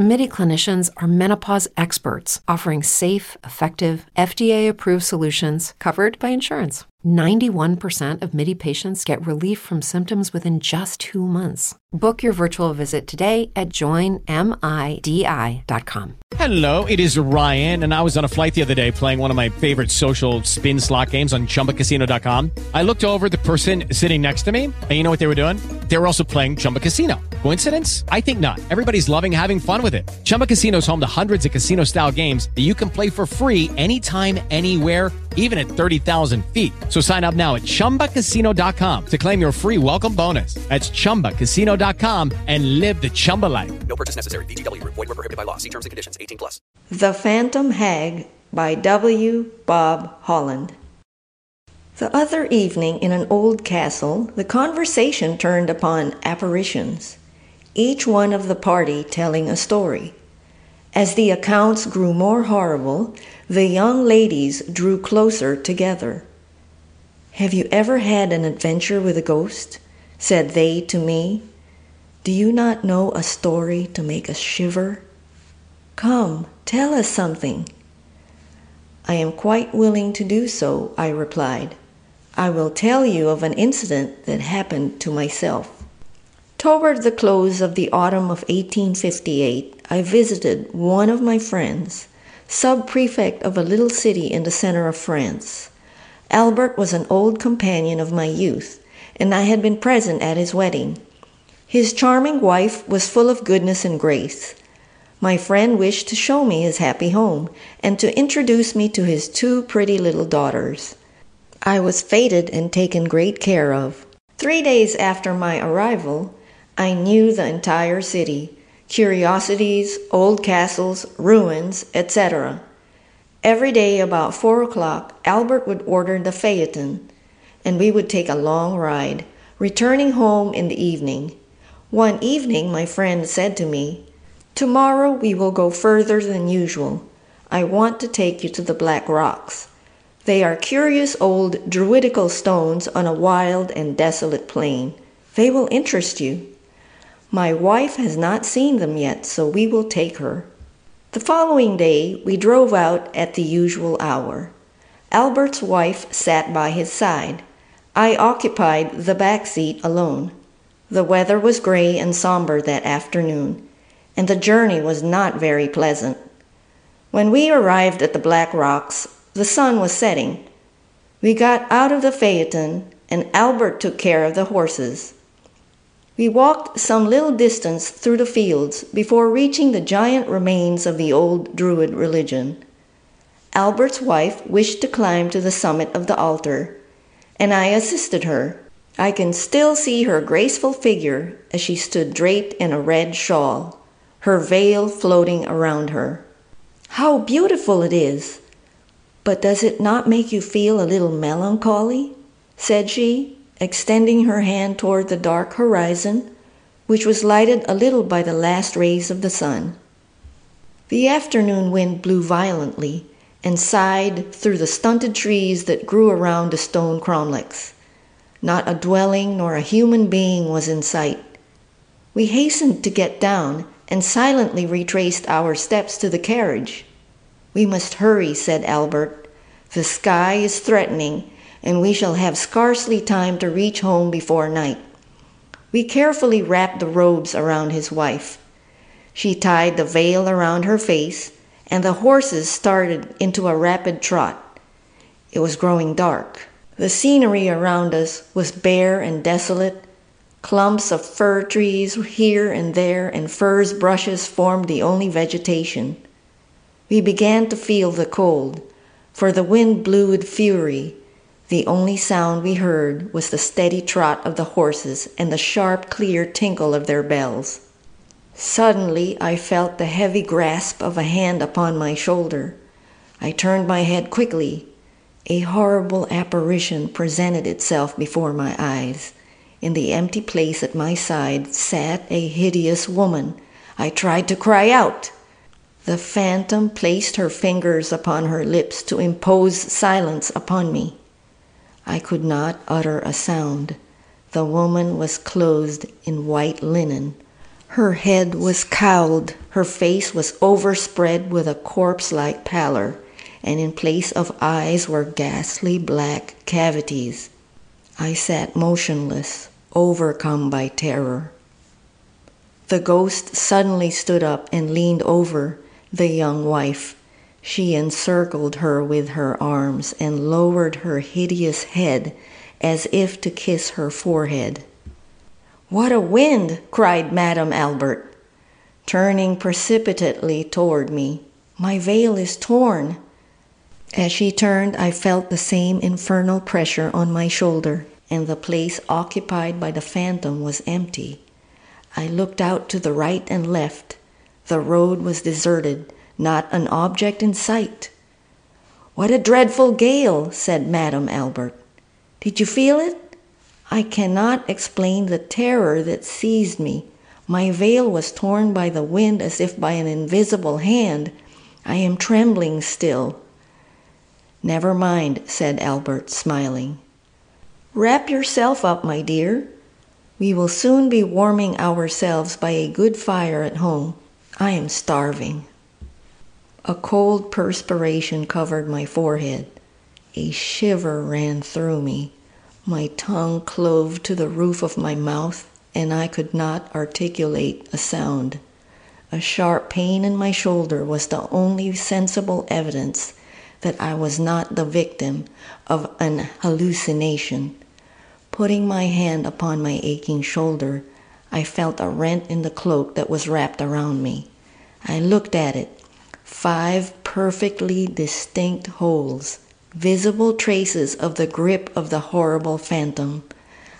MIDI clinicians are menopause experts offering safe, effective, FDA approved solutions covered by insurance. 91% of MIDI patients get relief from symptoms within just two months. Book your virtual visit today at joinmidi.com. Hello, it is Ryan, and I was on a flight the other day playing one of my favorite social spin slot games on chumbacasino.com. I looked over the person sitting next to me, and you know what they were doing? They were also playing Chumba Casino. Coincidence? I think not. Everybody's loving having fun with it. Chumba Casino is home to hundreds of casino style games that you can play for free anytime, anywhere, even at 30,000 feet. So sign up now at chumbacasino.com to claim your free welcome bonus. That's chumbacasino.com and live the Chumba life. No purchase necessary. VGW Group. Void were prohibited by law. See terms and conditions. 18 plus. The Phantom Hag by W. Bob Holland. The other evening in an old castle, the conversation turned upon apparitions, each one of the party telling a story. As the accounts grew more horrible, the young ladies drew closer together. Have you ever had an adventure with a ghost? said they to me. Do you not know a story to make us shiver? Come, tell us something. I am quite willing to do so, I replied. I will tell you of an incident that happened to myself. Toward the close of the autumn of 1858, I visited one of my friends, sub prefect of a little city in the center of France. Albert was an old companion of my youth, and I had been present at his wedding. His charming wife was full of goodness and grace. My friend wished to show me his happy home and to introduce me to his two pretty little daughters. I was feted and taken great care of. Three days after my arrival, I knew the entire city curiosities, old castles, ruins, etc. Every day about four o'clock, Albert would order the phaeton, and we would take a long ride, returning home in the evening. One evening, my friend said to me, Tomorrow we will go further than usual. I want to take you to the Black Rocks. They are curious old druidical stones on a wild and desolate plain. They will interest you. My wife has not seen them yet, so we will take her. The following day, we drove out at the usual hour. Albert's wife sat by his side. I occupied the back seat alone. The weather was gray and somber that afternoon, and the journey was not very pleasant. When we arrived at the Black Rocks, the sun was setting. We got out of the phaeton, and Albert took care of the horses. We walked some little distance through the fields before reaching the giant remains of the old Druid religion. Albert's wife wished to climb to the summit of the altar, and I assisted her. I can still see her graceful figure as she stood draped in a red shawl, her veil floating around her. How beautiful it is! But does it not make you feel a little melancholy? said she extending her hand toward the dark horizon, which was lighted a little by the last rays of the sun. The afternoon wind blew violently and sighed through the stunted trees that grew around the stone cromlechs. Not a dwelling nor a human being was in sight. We hastened to get down and silently retraced our steps to the carriage. We must hurry, said Albert. The sky is threatening and we shall have scarcely time to reach home before night. We carefully wrapped the robes around his wife. She tied the veil around her face, and the horses started into a rapid trot. It was growing dark. The scenery around us was bare and desolate. Clumps of fir trees here and there and furze bushes formed the only vegetation. We began to feel the cold, for the wind blew with fury the only sound we heard was the steady trot of the horses and the sharp, clear tinkle of their bells. Suddenly I felt the heavy grasp of a hand upon my shoulder. I turned my head quickly. A horrible apparition presented itself before my eyes. In the empty place at my side sat a hideous woman. I tried to cry out. The phantom placed her fingers upon her lips to impose silence upon me. I could not utter a sound. The woman was clothed in white linen. Her head was cowled, her face was overspread with a corpse like pallor, and in place of eyes were ghastly black cavities. I sat motionless, overcome by terror. The ghost suddenly stood up and leaned over the young wife. She encircled her with her arms and lowered her hideous head as if to kiss her forehead. What a wind! cried Madame Albert, turning precipitately toward me. My veil is torn. As she turned, I felt the same infernal pressure on my shoulder, and the place occupied by the phantom was empty. I looked out to the right and left. The road was deserted, not an object in sight. What a dreadful gale, said Madame Albert. Did you feel it? I cannot explain the terror that seized me. My veil was torn by the wind as if by an invisible hand. I am trembling still. Never mind, said Albert, smiling. Wrap yourself up, my dear. We will soon be warming ourselves by a good fire at home. I am starving. A cold perspiration covered my forehead. A shiver ran through me. My tongue clove to the roof of my mouth, and I could not articulate a sound. A sharp pain in my shoulder was the only sensible evidence that I was not the victim of an hallucination. Putting my hand upon my aching shoulder, I felt a rent in the cloak that was wrapped around me. I looked at it. Five perfectly distinct holes, visible traces of the grip of the horrible phantom.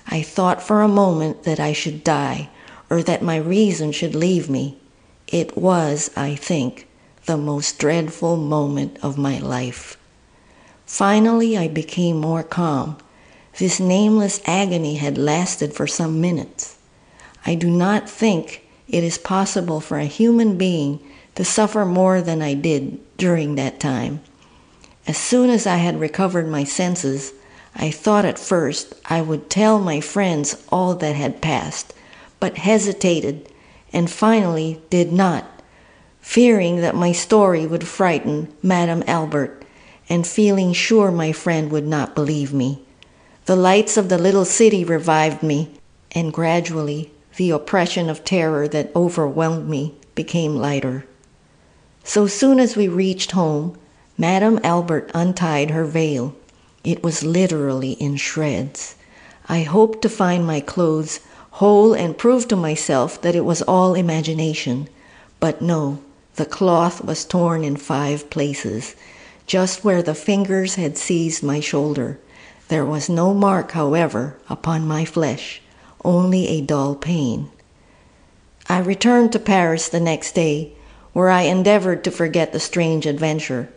I thought for a moment that I should die, or that my reason should leave me. It was, I think, the most dreadful moment of my life. Finally, I became more calm. This nameless agony had lasted for some minutes. I do not think it is possible for a human being to suffer more than I did during that time. As soon as I had recovered my senses, I thought at first I would tell my friends all that had passed, but hesitated and finally did not, fearing that my story would frighten Madame Albert and feeling sure my friend would not believe me. The lights of the little city revived me, and gradually the oppression of terror that overwhelmed me became lighter. So soon as we reached home, Madame Albert untied her veil. It was literally in shreds. I hoped to find my clothes whole and prove to myself that it was all imagination. But no, the cloth was torn in five places, just where the fingers had seized my shoulder. There was no mark, however, upon my flesh, only a dull pain. I returned to Paris the next day, where I endeavored to forget the strange adventure.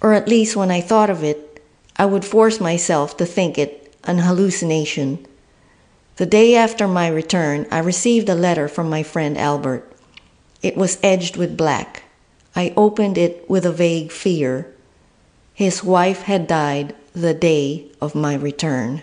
Or at least when I thought of it, I would force myself to think it an hallucination. The day after my return, I received a letter from my friend Albert. It was edged with black. I opened it with a vague fear. His wife had died the day of my return.